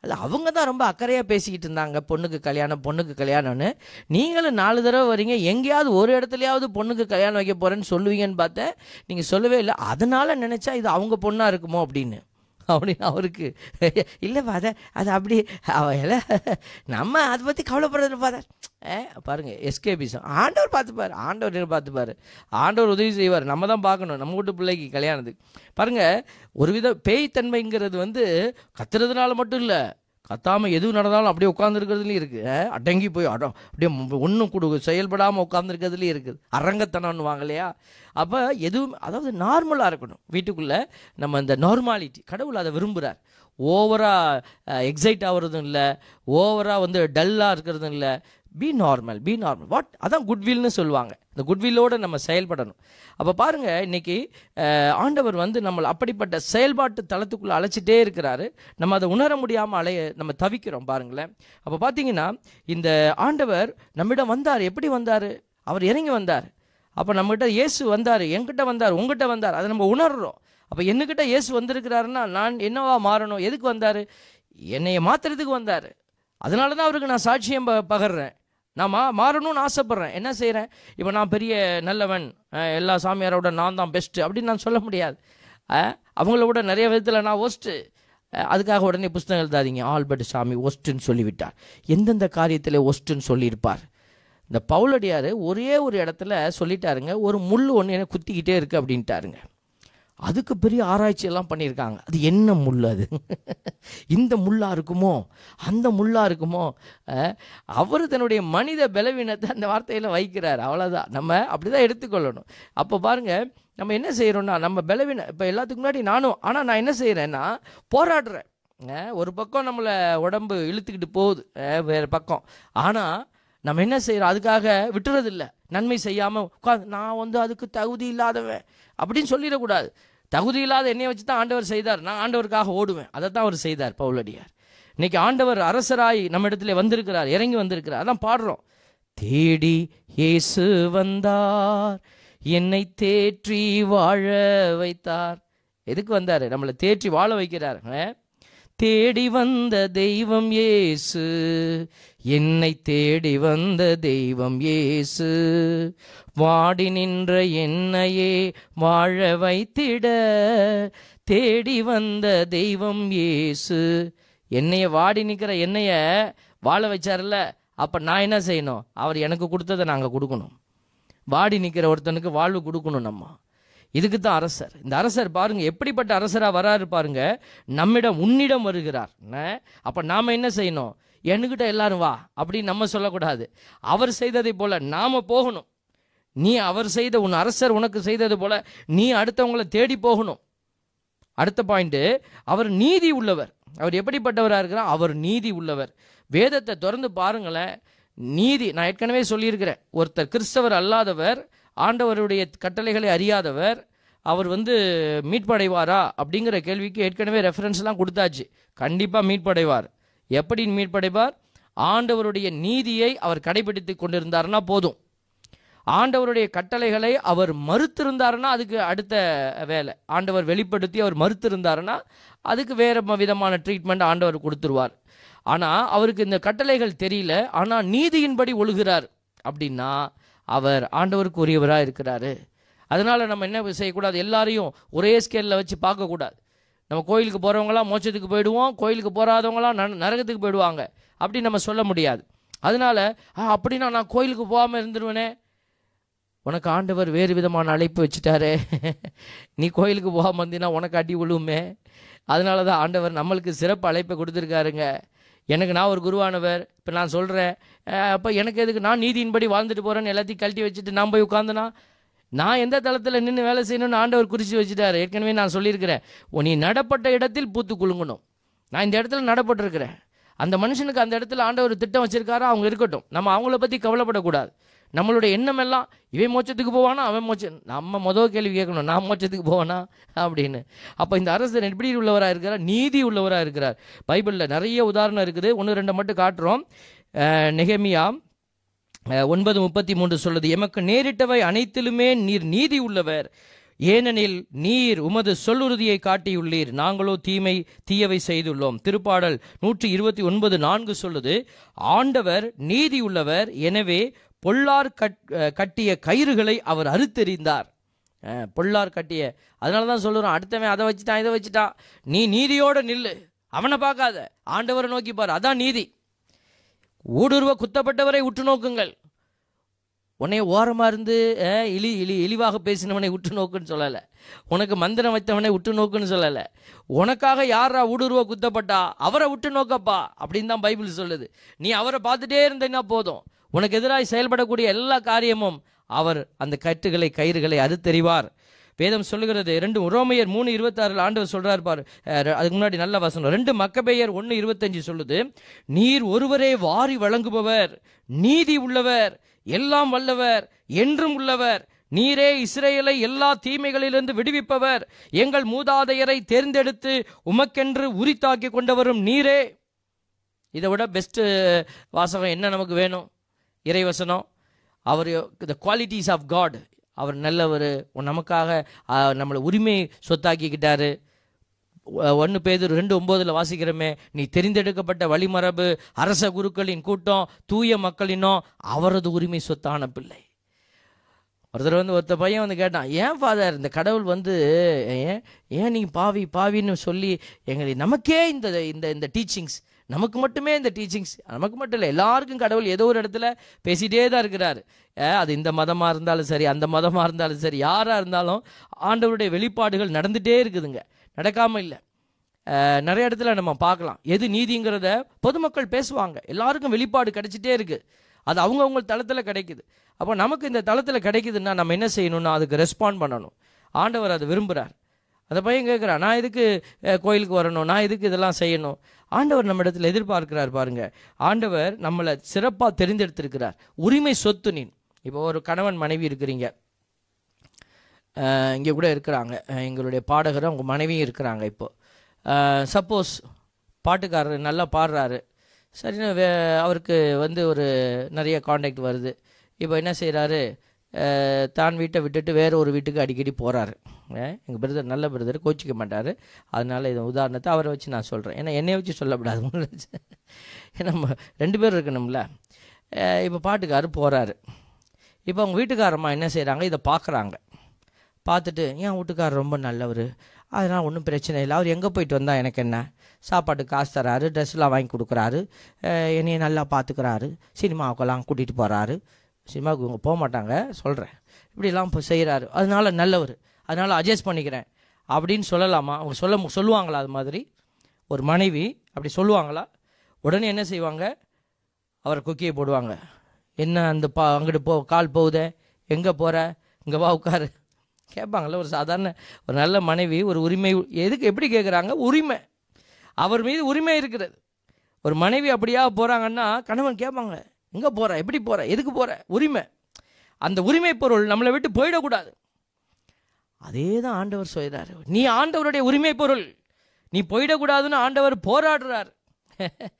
அது அவங்க தான் ரொம்ப அக்கறையாக பேசிக்கிட்டு இருந்தாங்க. பொண்ணுக்கு கல்யாணம் பொண்ணுக்கு கல்யாணம்னு. நீங்களும் நாலு தடவை வரீங்க. எங்கேயாவது ஒரு இடத்துலையாவது பொண்ணுக்கு கல்யாணம் வைக்க போகிறேன்னு சொல்லுவீங்கன்னு பார்த்தேன். நீங்கள் சொல்லவே இல்லை. அதனால் நினச்சா இது அவங்க பொண்ணாக இருக்குமோ அப்படின்னு. அப்படின்னு அவருக்கு. இல்லை ஃபாதர் அது அப்படி அவ நம்ம அதை பற்றி கவலைப்படுறதில்ல ஃபாதர் ஏ பாருங்க எஸ்கேபிசம் ஆண்டவர் பார்த்துப்பார் ஆண்டவர் பார்த்துப்பார். ஆண்டவர் உதவி செய்வார். நம்ம தான் பார்க்கணும். நம்ம வீட்டு பிள்ளைக்கு கல்யாணத்துக்கு. பாருங்க ஒரு வித பேய்த்தன்மைங்கிறது வந்து கத்துறதுனால மட்டும் இல்லை. கத்தாமல் எது நடந்தாலும் அப்படியே உட்காந்துருக்கிறதுலையும் இருக்குது அடங்கி போய் அடம் அப்படியே ஒன்றும் கொடு செயல்படாமல் உட்காந்துருக்கிறதுலையும் இருக்குது அரங்கத்தனம்னு வாங்கலையா இல்லையா? அப்போ எதுவும் அதாவது நார்மலாக இருக்கணும். வீட்டுக்குள்ளே நம்ம இந்த நார்மாலிட்டி கடவுள் அதை விரும்புகிறார் ஓவராக எக்ஸைட் ஆகிறதும் இல்லை. ஓவராக வந்து டல்லாக இருக்கிறதும் இல்லை. Be normal be normal what அதான் குட்வில்னு சொல்லுவாங்க. இந்த குட்வில்லோடு நம்ம செயல்படணும். அப்போ பாருங்கள் இன்னைக்கு ஆண்டவர் வந்து நம்மளை அப்படிப்பட்ட செயல்பாட்டு தளத்துக்குள்ளே அழைச்சிட்டே இருக்கிறாரு. நம்ம அதை உணர முடியாமல் அலைய நம்ம தவிக்கிறோம் பாருங்களேன். அப்போ பார்த்தீங்கன்னா இந்த ஆண்டவர் நம்மிடம் வந்தார். எப்படி வந்தார்? அவர் இறங்கி வந்தார். அப்போ நம்மகிட்ட இயேசு வந்தார். என்கிட்ட வந்தார் உங்ககிட்ட வந்தார். அதை நம்ம உணர்றோம். அப்போ என்னக்கிட்ட இயேசு வந்திருக்கிறாருன்னா நான் என்னவா மாறணும்? எதுக்கு வந்தார்? என்னையை மாத்துறதுக்கு வந்தார். அதனால தான் அவருக்கு நான் சாட்சியம் ப பகர்றேன். நான் மா மாறணும்னு ஆசைப்பட்றேன். என்ன செய்கிறேன் இப்போ நான் பெரிய நல்லவன் எல்லா சாமியாரோட நான் தான் பெஸ்ட்டு அப்படின்னு நான் சொல்ல முடியாது. அவங்கள விட நிறைய விதத்தில் நான் ஒஸ்ட்டு அதுக்காக உடனே புஸ்தகம் எழுதாதீங்க. ஆல்பர்ட் சாமி ஒஸ்ட்டுன்னு சொல்லிவிட்டார். எந்தெந்த காரியத்தில் ஒஸ்ட்டுன்னு சொல்லியிருப்பார்? இந்த பவுலடியார் ஒரே ஒரு இடத்துல சொல்லிட்டாருங்க. ஒரு முள் ஒன்று எனக்கு குத்திக்கிட்டே இருக்குது அப்படின்ட்டாருங்க. அதுக்கு பெரிய ஆராய்ச்சியெல்லாம் பண்ணியிருக்காங்க. அது என்ன முள் அது? இந்த முள்ளா இருக்குமோ? அந்த முள்ளா இருக்குமோ? அவர் தன்னுடைய மனித பலவீனத்தை அந்த வார்த்தையில் வைக்கிறார். அவ்வளோதான் நம்ம அப்படி தான் எடுத்துக்கொள்ளணும். அப்போ பாருங்க நம்ம என்ன செய்கிறோன்னா நம்ம பலவீனம் இப்போ எல்லாத்துக்கு முன்னாடி நானும் ஆனால் நான் என்ன செய்கிறேன்னா போராடுறேன். ஒரு பக்கம் நம்மளை உடம்பு இழுத்துக்கிட்டு போகுது வேறு பக்கம். ஆனால் நம்ம என்ன செய்கிறோம் அதுக்காக விட்டுறதில்ல. நன்மை செய்யாமல் உட்காந்து நான் வந்து அதுக்கு தகுதி இல்லாதவன். அப்படின்னு சொல்லிடக்கூடாது. தகுதி இல்லாத என்னையை வச்சு தான் ஆண்டவர் செய்தார். நான் ஆண்டவருக்காக ஓடுவேன். அதை தான் அவர் செய்தார் பவுலடியார் இன்னைக்கு ஆண்டவர் அரசராய் நம்ம இடத்துல வந்திருக்கிறார் இறங்கி வந்திருக்கிறார். அதான் பாடுறோம். தேடி இயேசு வந்தார். என்னை தேற்றி வாழ வைத்தார். எதுக்கு வந்தார்? நம்மளை தேற்றி வாழ வைக்கிறார் தேடி வந்த தெய்வம் இயேசு. என்னை தேடி வந்த தெய்வம் ஏசு வாடி நின்ற என்னையே வாழ வைத்திட. தேடி வந்த தெய்வம் ஏசு என்னைய வாடி நிற்கிற என்னைய வாழ வச்சார்ல அப்ப நான் என்ன செய்யணும்? அவர் எனக்கு கொடுத்ததை நாங்கள் கொடுக்கணும். வாடி நிற்கிற ஒருத்தனுக்கு வாழ்வு கொடுக்கணும் நம்ம. இதுக்கு தான் அரசர். இந்த அரசர் பாருங்க எப்படிப்பட்ட அரசராக வராரு பாருங்க நம்மிடம் உன்னிடம் வருகிறார். அப்போ நாம் என்ன செய்யணும்? என்கிட்ட எல்லாரும் வா அப்படின்னு நம்ம சொல்லக்கூடாது. அவர் செய்ததை போல நாம போகணும். நீ அவர் செய்த உன் அரசர் உனக்கு செய்தது போல நீ அடுத்தவங்களை தேடி போகணும். அடுத்த பாயிண்ட்டு அவர் நீதி உள்ளவர். அவர் எப்படிப்பட்டவராக இருக்கிறார்? அவர் நீதி உள்ளவர். வேதத்தை திறந்து பாருங்களேன். நீதி நான் ஏற்கனவே சொல்லியிருக்கிறேன். ஒருத்தர் கிறிஸ்தவர் அல்லாதவர் ஆண்டவருடைய கட்டளைகளை அறியாதவர் அவர் வந்து மீட்படைவாரா அப்படிங்கிற கேள்விக்கு ஏற்கனவே ரெஃபரன்ஸ்லாம் கொடுத்தாச்சு. கண்டிப்பாக மீட்படைவார். எப்படி மீட்படைப்பார்? ஆண்டவருடைய நீதியை அவர் கடைபிடித்து கொண்டிருந்தாருன்னா போதும். ஆண்டவருடைய கட்டளைகளை அவர் மறுத்திருந்தாருன்னா அதுக்கு அடுத்த வேலை. ஆண்டவர் வெளிப்படுத்தி அவர் மறுத்திருந்தாருன்னா அதுக்கு வேற விதமான ட்ரீட்மெண்ட் ஆண்டவர் கொடுத்துருவார். ஆனால் அவருக்கு இந்த கட்டளைகள் தெரியல. ஆனால் நீதியின்படி ஒழுகிறார். அப்படின்னா அவர் ஆண்டவருக்கு உரியவராக இருக்கிறாரு. அதனால் நம்ம என்ன செய்யக்கூடாது? எல்லாரையும் ஒரே ஸ்கேலில் வச்சு பார்க்கக்கூடாது. நம்ம கோயிலுக்கு போகிறவங்களாம் மோட்சத்துக்கு போயிடுவோம் கோயிலுக்கு போகாதவங்களாம் ந நரகத்துக்கு போயிடுவாங்க. அப்படி நம்ம சொல்ல முடியாது. அதனால அப்படின்னா நான் கோயிலுக்கு போகாமல் இருந்துருவேனே. உனக்கு ஆண்டவர் வேறு விதமான அழைப்பு வச்சுட்டாரு. *laughs* நீ கோயிலுக்கு போகாமல் இருந்தீன்னா உனக்கு அடி விழுமே அதனால தான் ஆண்டவர் நம்மளுக்கு சிறப்பு அழைப்பை கொடுத்துருக்காருங்க. எனக்கு நான் ஒரு குருவானவர். இப்போ நான் சொல்கிறேன் அப்போ எனக்கு எதுக்கு? நான் நீதியின்படி வாழ்ந்துட்டு போகிறேன்னு எல்லாத்தையும் கழட்டி வச்சுட்டு நான் போய் உட்காந்துனா நான் எந்த தளத்தில் நின்று வேலை செய்யணும்னு ஆண்டவர் குறித்து வச்சுட்டாரு. ஏற்கனவே நான் சொல்லியிருக்கிறேன். நீ நடப்பட்ட இடத்தில் பூத்து குலுங்கணும். நான் இந்த இடத்துல நடப்பட்டிருக்கிறேன். அந்த மனுஷனுக்கு அந்த இடத்துல ஆண்டவர் திட்டம் வச்சிருக்காரா? அவங்க இருக்கட்டும். நம்ம அவங்கள பற்றி கவலைப்படக்கூடாது. நம்மளுடைய எண்ணம் எல்லாம் இவன் மோச்சத்துக்கு போவானா? அவன் மோச்ச நம்ம மொதல் கேள்வி கேட்கணும். நான் மோச்சத்துக்கு போவானா? அப்படின்னு. அப்போ இந்த அரசர் எப்படி உள்ளவராக இருக்கிறார்? நீதி உள்ளவராக இருக்கிறார். பைபிளில் நிறைய உதாரணம் இருக்குது. ஒன்று ரெண்டு மட்டும் காட்டுறோம். அஹ், ஒன்பது முப்பத்தி மூன்று சொல்லுது எமக்கு நேரிட்டவை அனைத்திலுமே நீர் நீதி உள்ளவர். ஏனெனில் நீர் உமது சொல்லுறுதியை காட்டியுள்ளீர். நாங்களோ தீமை தீயவை செய்துள்ளோம். திருப்பாடல் நூற்றி இருபத்தி ஒன்பது நான்கு சொல்லுது ஆண்டவர் நீதி உள்ளவர். எனவே பொல்லார் கட் கட்டிய கயிறுகளை அவர் அறுத்தெறிந்தார். பொள்ளார் பொல்லார் கட்டிய. அதனால தான் சொல்லுறோம் அடுத்தவன் அதை வச்சுட்டான் இதை வச்சுட்டான். நீ நீதியோட நில்லு அவனை பார்க்காத. ஆண்டவரை நோக்கி பாரு அதான் நீதி. ஊடுருவ குத்தப்பட்டவரை உற்று நோக்குங்கள். உன்னை ஓரமாக இருந்து இழி இழி இழிவாக பேசினவனை உற்று நோக்குன்னு சொல்லலை. உனக்கு மந்திரம் வைத்தவனை உற்று நோக்குன்னு சொல்லலை. உனக்காக யாரா ஊடுருவ குத்தப்பட்டா அவரை உற்று நோக்கப்பா அப்படின்னு தான் பைபிள் சொல்லுது. நீ அவரை பார்த்துட்டே இருந்தேன்னா போதும். உனக்கு எதிராக செயல்படக்கூடிய எல்லா காரியமும் அவர் அந்த கட்டுகளை கயிறுகளை அறுத்தறிவார். வேதம் சொல்லுகிறது. ரெண்டு ரோமையர் மூணு இருபத்தாறுல ஆண்டவர் சொல்றாரு பாரு. அதுக்கு முன்னாடி நல்ல வசனம். ரெண்டு மக்கபேயர் ஒன்று இருபத்தஞ்சு சொல்லுது. நீர் ஒருவரே வாரி வழங்குபவர் நீதி உள்ளவர் எல்லாம் வல்லவர் என்றும் உள்ளவர். நீரே இஸ்ரேலை எல்லா தீமைகளிலிருந்து விடுவிப்பவர். எங்கள் மூதாதையரை தேர்ந்தெடுத்து உமக்கென்று உரித்தாக்கி கொண்டவரும் நீரே. இதை விட பெஸ்ட் வாசகம் என்ன நமக்கு வேணும்? இறைவசனம். அவர் த குவாலிட்டிஸ் ஆஃப் காட் அவர் நல்லவர். நமக்காக நம்மளை உரிமை சொத்தாக்கிக்கிட்டாரு. ஒன்று பேதர் ரெண்டு ஒம்போதில் வாசிக்கிறோமே நீ தெரிந்தெடுக்கப்பட்ட வழிமரபு அரச குருக்களின் கூட்டம் தூய மக்களினோ அவரது உரிமை சொத்தான பிள்ளை. ஒருத்தர் வந்து ஒருத்த பையன் வந்து கேட்டான் ஏன் ஃபாதர் இந்த கடவுள் வந்து ஏன் ஏன் நீ பாவி பாவின்னு சொல்லி எங்களை நமக்கே இந்த இந்த இந்த டீச்சிங்ஸ் நமக்கு மட்டுமே இந்த டீச்சிங்ஸ் நமக்கு மட்டும் இல்லை எல்லாருக்கும் கடவுள் ஏதோ ஒரு இடத்துல பேசிகிட்டே தான் இருக்கிறாரு. அது இந்த மதமாக இருந்தாலும் சரி அந்த மதமாக இருந்தாலும் சரி யாராக இருந்தாலும் ஆண்டவருடைய வெளிப்பாடுகள் நடந்துகிட்டே இருக்குதுங்க. நடக்காமல் இல்லை. நிறைய இடத்துல நம்ம பார்க்கலாம். எது நீதிங்கிறத பொதுமக்கள் பேசுவாங்க. எல்லாருக்கும் வெளிப்பாடு கிடைச்சிட்டே இருக்குது அது அவங்கவுங்க தளத்தில் கிடைக்குது. அப்போ நமக்கு இந்த தளத்தில் கிடைக்குதுன்னா நம்ம என்ன செய்யணும்னா அதுக்கு ரெஸ்பாண்ட் பண்ணணும். ஆண்டவர் அதை விரும்புகிறார் அந்த பையன் கேட்குறான் நான் எதுக்கு கோயிலுக்கு வரணும்? நான் எதுக்கு இதெல்லாம் செய்யணும்? ஆண்டவர் நம்ம இடத்துல எதிர்பார்க்கிறார் பாருங்க. ஆண்டவர் நம்மளை சிறப்பாக தெரிந்தெடுத்திருக்கிறார். உரிமை சொத்து நீன். இப்போ ஒரு கணவன் மனைவி இருக்கிறீங்க. இங்கே கூட இருக்கிறாங்க. எங்களுடைய பாடகரும் அவங்க மனைவியும் இருக்கிறாங்க இப்போது சப்போஸ் பாட்டுக்காரர் நல்லா பாடுறாரு. சரின்னு வே அவருக்கு வந்து ஒரு நிறைய காண்டாக்ட் வருது. இப்போ என்ன செய்கிறாரு தான் வீட்டை விட்டுட்டு வேறு ஒரு வீட்டுக்கு அடிக்கடி போகிறாரு எங்கள் பிரதர் நல்ல பிரதர் கோச்சிக்க மாட்டார். அதனால இது உதாரணத்தை அவரை வச்சு நான் சொல்கிறேன் ஏன்னா என்னையை வச்சு சொல்லக்கூடாது *laughs* ஏன்னா நம்ம ரெண்டு பேர் இருக்கணும்ல. இப்போ பாட்டுக்காரர் போகிறாரு இப்போ அவங்க வீட்டுக்காரம்மா என்ன செய்கிறாங்க இதை பார்க்குறாங்க பார்த்துட்டு ஏன் வீட்டுக்காரர் ரொம்ப நல்லவர்? அதனால் ஒன்றும் பிரச்சனை இல்லை. அவர் எங்கே போயிட்டு வந்தால் எனக்கு என்ன? சாப்பாட்டு காசு தராரு ட்ரெஸ்லாம் வாங்கி கொடுக்குறாரு. என்னையை நல்லா பார்த்துக்கிறாரு சினிமாவுக்கெல்லாம் கூட்டிகிட்டு போகிறாரு சினிமாவுக்கு இவங்க போக மாட்டாங்க சொல்கிறேன் இப்படிலாம் இப்போ செய்கிறாரு அதனால நல்லவர். அதனால் அட்ஜஸ்ட் பண்ணிக்கிறேன். அப்படின்னு சொல்லலாமா? அவங்க சொல்ல சொல்லுவாங்களா அது மாதிரி? ஒரு மனைவி அப்படி சொல்லுவாங்களா? உடனே என்ன செய்வாங்க? அவரை குக்கியை போடுவாங்க. என்ன அந்த பா அங்கிட்டு போ கால் போகுதே? எங்கே போகிற இங்கே வா உட்காரு. கேட்பாங்கள்ல ஒரு சாதாரண ஒரு நல்ல மனைவி ஒரு உரிமை எதுக்கு எப்படி கேட்குறாங்க உரிமை. அவர் மீது உரிமை இருக்கிறது. ஒரு மனைவி அப்படியா போகிறாங்கன்னா கணவன் கேட்பாங்க. எங்கே போகிற எப்படி போகிற எதுக்கு போகிற உரிமை. அந்த உரிமை பொருள் நம்மளை விட்டு போயிடக்கூடாது. அதே தான் ஆண்டவர் சொல்கிறார் நீ ஆண்டவருடைய உரிமை பொருள். நீ போயிடக்கூடாதுன்னு ஆண்டவர் போராடுறார். *laughs*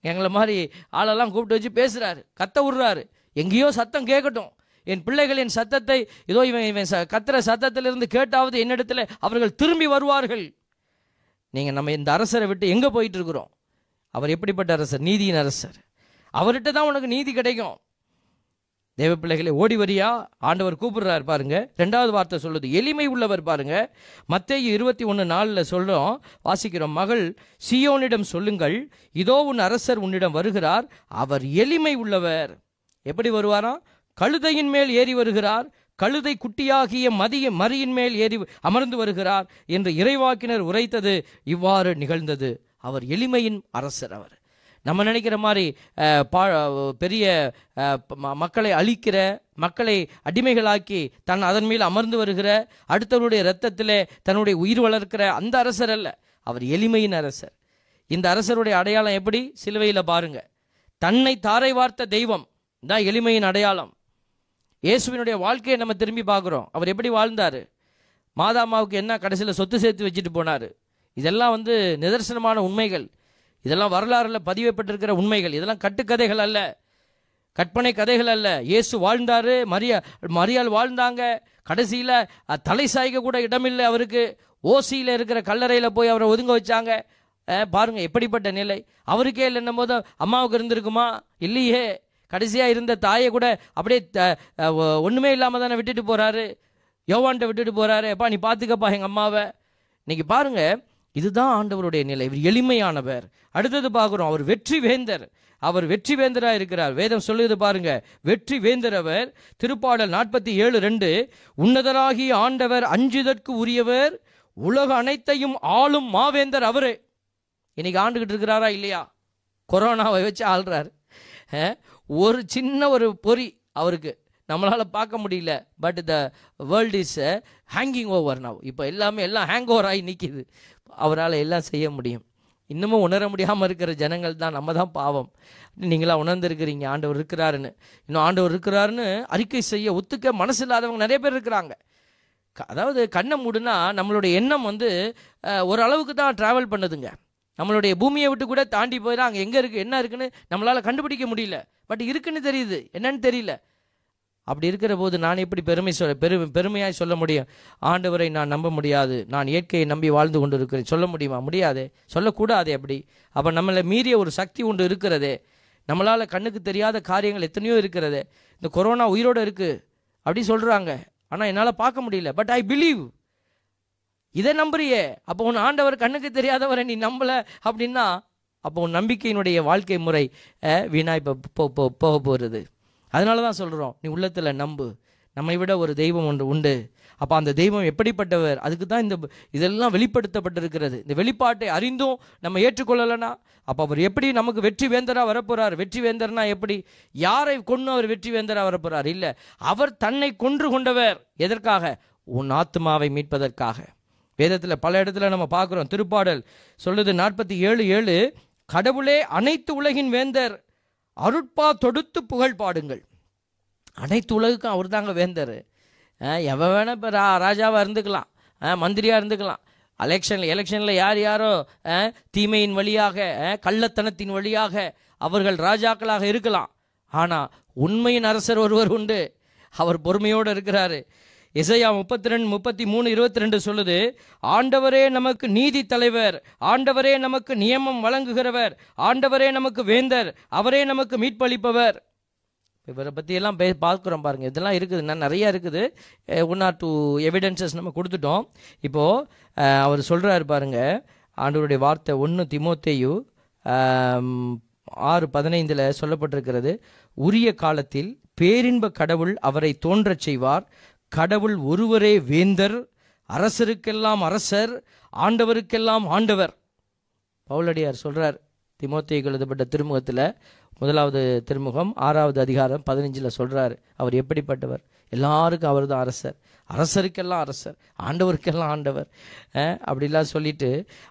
எங்களை மாதிரி ஆளெல்லாம் கூப்பிட்டு வச்சு பேசுகிறாரு கத்த விடுறாரு. எங்கேயோ சத்தம் கேட்கட்டும். என் பிள்ளைகளின் சத்தத்தை இதோ இவன் இவன் ச கத்துற சத்தத்திலிருந்து கேட்டாவது என்னிடத்துல அவர்கள் திரும்பி வருவார்கள். நீங்கள் நம்ம இந்த அரசரை விட்டு எங்கே போயிட்டு இருக்கிறோம்? அவர் எப்படிப்பட்ட அரசர்? நீதியின் அரசர். அவர்கிட்ட தான் உனக்கு நீதி கிடைக்கும். தேவ பிள்ளைகளை ஓடி வரியா? ஆண்டவர் கூப்பிடுறாரு பாருங்க. ரெண்டாவது வார்த்தை சொல்லுது. எளிமை உள்ளவர் பாருங்க. மத்தேயு இருபத்தி ஒன்று நாளில் சொல்கிறோம் வாசிக்கிறோம் மகள் சியோனிடம் சொல்லுங்கள். இதோ உன் அரசர் உன்னிடம் வருகிறார். அவர் எளிமை உள்ளவர். எப்படி வருவாராம்? கழுதையின் மேல் ஏறி வருகிறார். கழுதை குட்டியாகிய மதிய மறியின் மேல் ஏறி அமர்ந்து வருகிறார் என்று இறைவாக்கினர் உரைத்தது. இவ்வாறு நிகழ்ந்தது. அவர் எளிமையின் அரசர் அவர். நம்ம நினைக்கிற மாதிரி பா பெரிய ம- மக்களை அழிக்கிற மக்களை அடிமைகளாக்கி தன் அதன் மேல் அமர்ந்து வருகிற அடுத்தவருடைய இரத்தத்திலே தன்னுடைய உயிர் வளர்க்கிற அந்த அரசர் அல்ல. அவர் எளிமையின் அரசர். இந்த அரசருடைய அடையாளம் எப்படி? சிலுவையில் பாருங்க. தன்னை தாரை வார்த்த தெய்வம் தான் எளிமையின் அடையாளம். இயேசுவினுடைய வாழ்க்கையை நம்ம திரும்பி பார்க்குறோம். அவர் எப்படி வாழ்ந்தார்? மாதாமாவுக்கு என்ன கடைசியில் சொத்து சேர்த்து வச்சுட்டு போனார்? இதெல்லாம் வந்து நிதர்சனமான உண்மைகள். இதெல்லாம் வரலாறுல பதியப்பட்டிருக்கிற உண்மைகள். இதெல்லாம் கட்டுக்கதைகள் அல்ல. கற்பனை கதைகள் அல்ல. இயேசு வாழ்ந்தாரு மரியா மரியாள் வாழ்ந்தாங்க. கடைசியில் தலை சாய்க்க கூட இடமில்லை அவருக்கு. ஓசியில் இருக்கிற கல்லறையில் போய் அவரை ஒதுங்க வச்சாங்க. பாருங்கள் பாருங்க எப்படிப்பட்ட நிலை. அவருக்கே இல்லைன்னும் போது அம்மாவுக்கு இருந்திருக்குமா? இல்லையே. கடைசியாக இருந்த தாயை கூட அப்படியே த- இல்லாமல் தானே விட்டுட்டு போகிறாரு யோவான்ட்ட விட்டுட்டு போகிறாரு எப்பா நீ பார்த்துக்கப்பா எங்கள் அம்மாவை. இன்னைக்கு பாருங்க இதுதான் ஆண்டவருடைய நிலை. இவர் எளிமையானவர். அடுத்தது பார்க்குறோம் அவர் வெற்றி வேந்தர் அவர் வெற்றி வேந்தராக இருக்கிறார். வேதம் சொல்லுது பாருங்க வெற்றி வேந்தர் அவர். திருப்பாடல் நாற்பத்தி ஏழு ரெண்டு. உன்னதராகிய ஆண்டவர் அஞ்சுதற்கு உரியவர் உலக அனைத்தையும் ஆளும் மாவேந்தர் அவரே. இன்னைக்கு ஆண்டுகிட்டு இருக்கிறாரா இல்லையா? கொரோனாவை வச்சு ஆள்றாரு. ஒரு சின்ன ஒரு பொறி அவருக்கு. நம்மளால் பார்க்க முடியல. But the world is hanging over now இப்போ எல்லாமே எல்லாம் ஹேங் ஓவர் ஆகி நிற்கிது அவரால் எல்லாம் செய்ய முடியும். இன்னமும் உணர முடியாமல் இருக்கிற ஜனங்கள் தான் நம்ம தான் பாவம். நீங்களா உணர்ந்துருக்கிறீங்க ஆண்டவர் இருக்கிறாருன்னு. இன்னும் ஆண்டவர் இருக்கிறாருன்னு அறிக்கை செய்ய ஒத்துக்க மனசு இல்லாதவங்க நிறைய பேர் இருக்கிறாங்க. க- அதாவது கண்ணை மூடுனா நம்மளுடைய எண்ணம் வந்து ஓரளவுக்கு தான் ட்ராவல் பண்ணுதுங்க. நம்மளுடைய பூமியை விட்டு கூட தாண்டி போயிடா அங்கே எங்கே இருக்குது என்ன இருக்குன்னு நம்மளால் கண்டுபிடிக்க முடியல. பட் இருக்குன்னு தெரியுது. என்னன்னு தெரியல. அப்படி இருக்கிற போது நான் எப்படி பெருமை சொல்ல பெரு பெருமையாய் சொல்ல முடியும்? ஆண்டவரை நான் நம்ப முடியாது. நான் இயற்கையை நம்பி வாழ்ந்து கொண்டு இருக்கிறேன் சொல்ல முடியுமா? முடியாது. சொல்லக்கூடாது அப்படி. அப்போ நம்மளை மீறிய ஒரு சக்தி ஒன்று இருக்கிறதே. நம்மளால் கண்ணுக்கு தெரியாத காரியங்கள் எத்தனையோ இருக்கிறது. இந்த கொரோனா உயிரோடு இருக்குது அப்படி சொல்கிறாங்க ஆனால் என்னால் பார்க்க முடியல. பட் ஐ பிலீவ் இதை நம்புறியே. அப்போ உன் ஆண்டவர் கண்ணுக்கு தெரியாதவரை நீ நம்பல அப்படின்னா அப்போ உன் நம்பிக்கையினுடைய வாழ்க்கை முறை வீணாய் போ- போக போகிறது அதனால தான் சொல்கிறோம் நீ உள்ளத்தில் நம்பு. நம்மை விட ஒரு தெய்வம் ஒன்று உண்டு. அப்போ அந்த தெய்வம் எப்படிப்பட்டவர்? அதுக்கு தான் இந்த இதெல்லாம் வெளிப்படுத்தப்பட்டிருக்கிறது. இந்த வெளிப்பாட்டை அறிந்தும் நம்ம ஏற்றுக்கொள்ளலைன்னா அப்போ அவர் எப்படி நமக்கு வெற்றி வேந்தராக வரப்போகிறார் வெற்றி வேந்தர்னா எப்படி? யாரை கொண்டு அவர் வெற்றி வேந்தராக வரப்போகிறார் இல்லை அவர் தன்னை கொன்று கொண்டவர் எதற்காக? உன் ஆத்மாவை மீட்பதற்காக. வேதத்தில் பல இடத்துல நம்ம பார்க்குறோம் திருப்பாடல் சொல்லுது நாற்பத்தி ஏழு ஏழு கடவுளே அனைத்து உலகின் வேந்தர் அருட்பா தொடுத்து புகழ் பாடுங்கள். அனைத்து உலகுக்கும் அவர் தாங்க வேந்தர். எவன் வேணால் இப்போ ரா ராஜாவாக இருந்துக்கலாம். மந்திரியாக இருந்துக்கலாம். எலெக்ஷனில் எலெக்ஷனில் யார் யாரோ தீமையின் வழியாக கள்ளத்தனத்தின் வழியாக அவர்கள் ராஜாக்களாக இருக்கலாம். ஆனால் உண்மையின் அரசர் ஒருவர் உண்டு. அவர் பொறுமையோடு இருக்கிறாரு. இசையா முப்பத்தி ரெண்டு முப்பத்தி மூணு இருபத்தி ரெண்டு சொல்லுது ஆண்டவரே நமக்கு நீதி தலைவர் ஆண்டவரே நமக்கு நியமம் வழங்குகிறவர் ஆண்டவரே நமக்கு வேந்தர் அவரே நமக்கு மீட்பளிப்பவர். இவரை பற்றியெல்லாம் பே பார்க்குறோம் பாருங்கள் இதெல்லாம் இருக்குது. இன்னும் நிறையா இருக்குது. ஒன் ஆர் டூ எவிடன்சஸ் நம்ம கொடுத்துட்டோம். இப்போது அவர் சொல்கிறாரு பாருங்கள் ஆண்டவருடைய வார்த்தை ஒன்று திமோத்தேயு ஆறு பதினைந்தில் சொல்லப்பட்டிருக்கிறது உரிய காலத்தில் பேரின்ப கடவுள் அவரை தோன்றச் செய்வார் கடவுள் ஒருவரே வேந்தர் அரசருக்கெல்லாம் அரசர் ஆண்டவருக்கெல்லாம் ஆண்டவர். பவுலடியார் சொல்றார் திமோத்தேயுக்கு எழுதப்பட்ட திருமுகத்தில் முதலாவது திருமுகம் ஆறாவது அதிகாரம் பதினஞ்சில் சொல்கிறார் அவர் எப்படிப்பட்டவர்? எல்லாருக்கும் அவர் தான் அரசர். அரசருக்கெல்லாம் அரசர் ஆண்டவருக்கெல்லாம் ஆண்டவர். அப்படிலாம் சொல்லிட்டு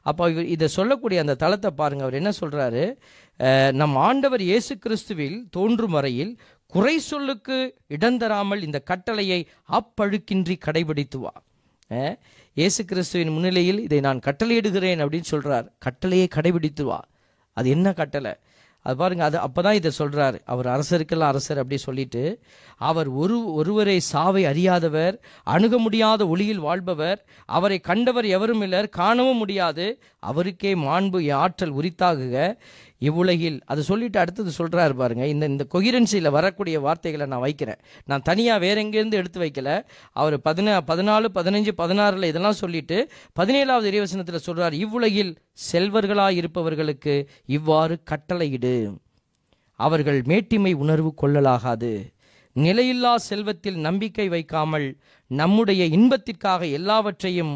அப்போ இவர் இதை சொல்லக்கூடிய அந்த தளத்தை பாருங்கள் அவர் என்ன சொல்கிறாரு நம் ஆண்டவர் இயேசு கிறிஸ்துவில் தோன்றும் வரையில் குறை சொல்லுக்கு இடந்தராமல் இந்த கட்டளையை அப்பழுக்கின்றி கடைபிடித்து வா. இயேசு கிறிஸ்துவின் முன்னிலையில் இதை நான் கட்டளையிடுகிறேன் அப்படின்னு சொல்றார். கட்டளையை கடைபிடித்து வா. அது என்ன கட்டளை? அது பாருங்க அது அப்பதான் இதை சொல்றாரு. அவர் அரசருக்கெல்லாம் அரசர் அப்படி சொல்லிட்டு அவர் ஒரு ஒருவரை சாவை அறியாதவர் அணுக முடியாத ஒளியில் வாழ்பவர் அவரை கண்டவர் எவரும் இல்லர் காணவும் முடியாது அவருக்கே மாண்பு ஆற்றல் உரித்தாகுக. இவ்வுலகில் அது சொல்லிட்டு அடுத்தது சொல்கிறாரு பாருங்க இந்த இந்த கொகிரன்சியில் வரக்கூடிய வார்த்தைகளை நான் வைக்கிறேன். நான் தனியாக வேற எங்கேருந்து எடுத்து வைக்கல. அவர் பதினா பதினாலு பதினஞ்சு பதினாறில் இதெல்லாம் சொல்லிட்டு பதினேழாவது இறைவசனத்தில் சொல்கிறார் இவ்வுலகில் செல்வர்களாக இருப்பவர்களுக்கு இவ்வாறு கட்டளையிடு. அவர்கள் மேட்டிமை உணர்வு கொள்ளலாகாது. நிலையில்லா செல்வத்தில் நம்பிக்கை வைக்காமல் நம்முடைய இன்பத்திற்காக எல்லாவற்றையும்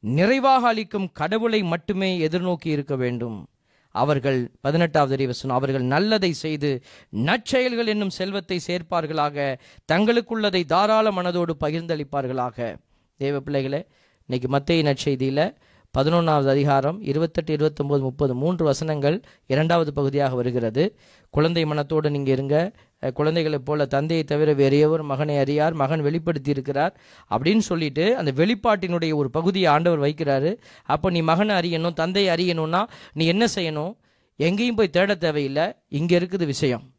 நிறைவாக அளிக்கும் கடவுளை மட்டுமே எதிர்நோக்கி இருக்க வேண்டும். அவர்கள் பதினெட்டாவது அறிவசனம் அவர்கள் நல்லதை செய்து நற்செயல்கள் என்னும் செல்வத்தை சேர்ப்பார்களாக தங்களுக்குள்ளதை தாராள மனதோடு பகிர்ந்தளிப்பார்களாக. தேவ பிள்ளைகளே இன்னைக்கு மத்திய நற்செய்தியில் பதினொன்றாவது அதிகாரம் இருபத்தெட்டு இருபத்தொம்போது முப்பது மூன்று வசனங்கள் இரண்டாவது பகுதியாக வருகிறது. குழந்தை மனத்தோடு நீங்கள் இருங்க. குழந்தைகளைப் போல தந்தையை தவிர வேறு எவர் மகனை அறியார் மகன் வெளிப்படுத்தி இருக்கிறார் அப்படின்னு சொல்லிட்டு அந்த வெளிப்பாட்டினுடைய ஒரு பகுதியை ஆண்டவர் வைக்கிறாரு. அப்போ நீ மகனை அறியணும் தந்தையை அறியணும்னா நீ என்ன செய்யணும்? எங்கேயும் போய் தேட தேவையில்லை இங்கே இருக்குது விஷயம்.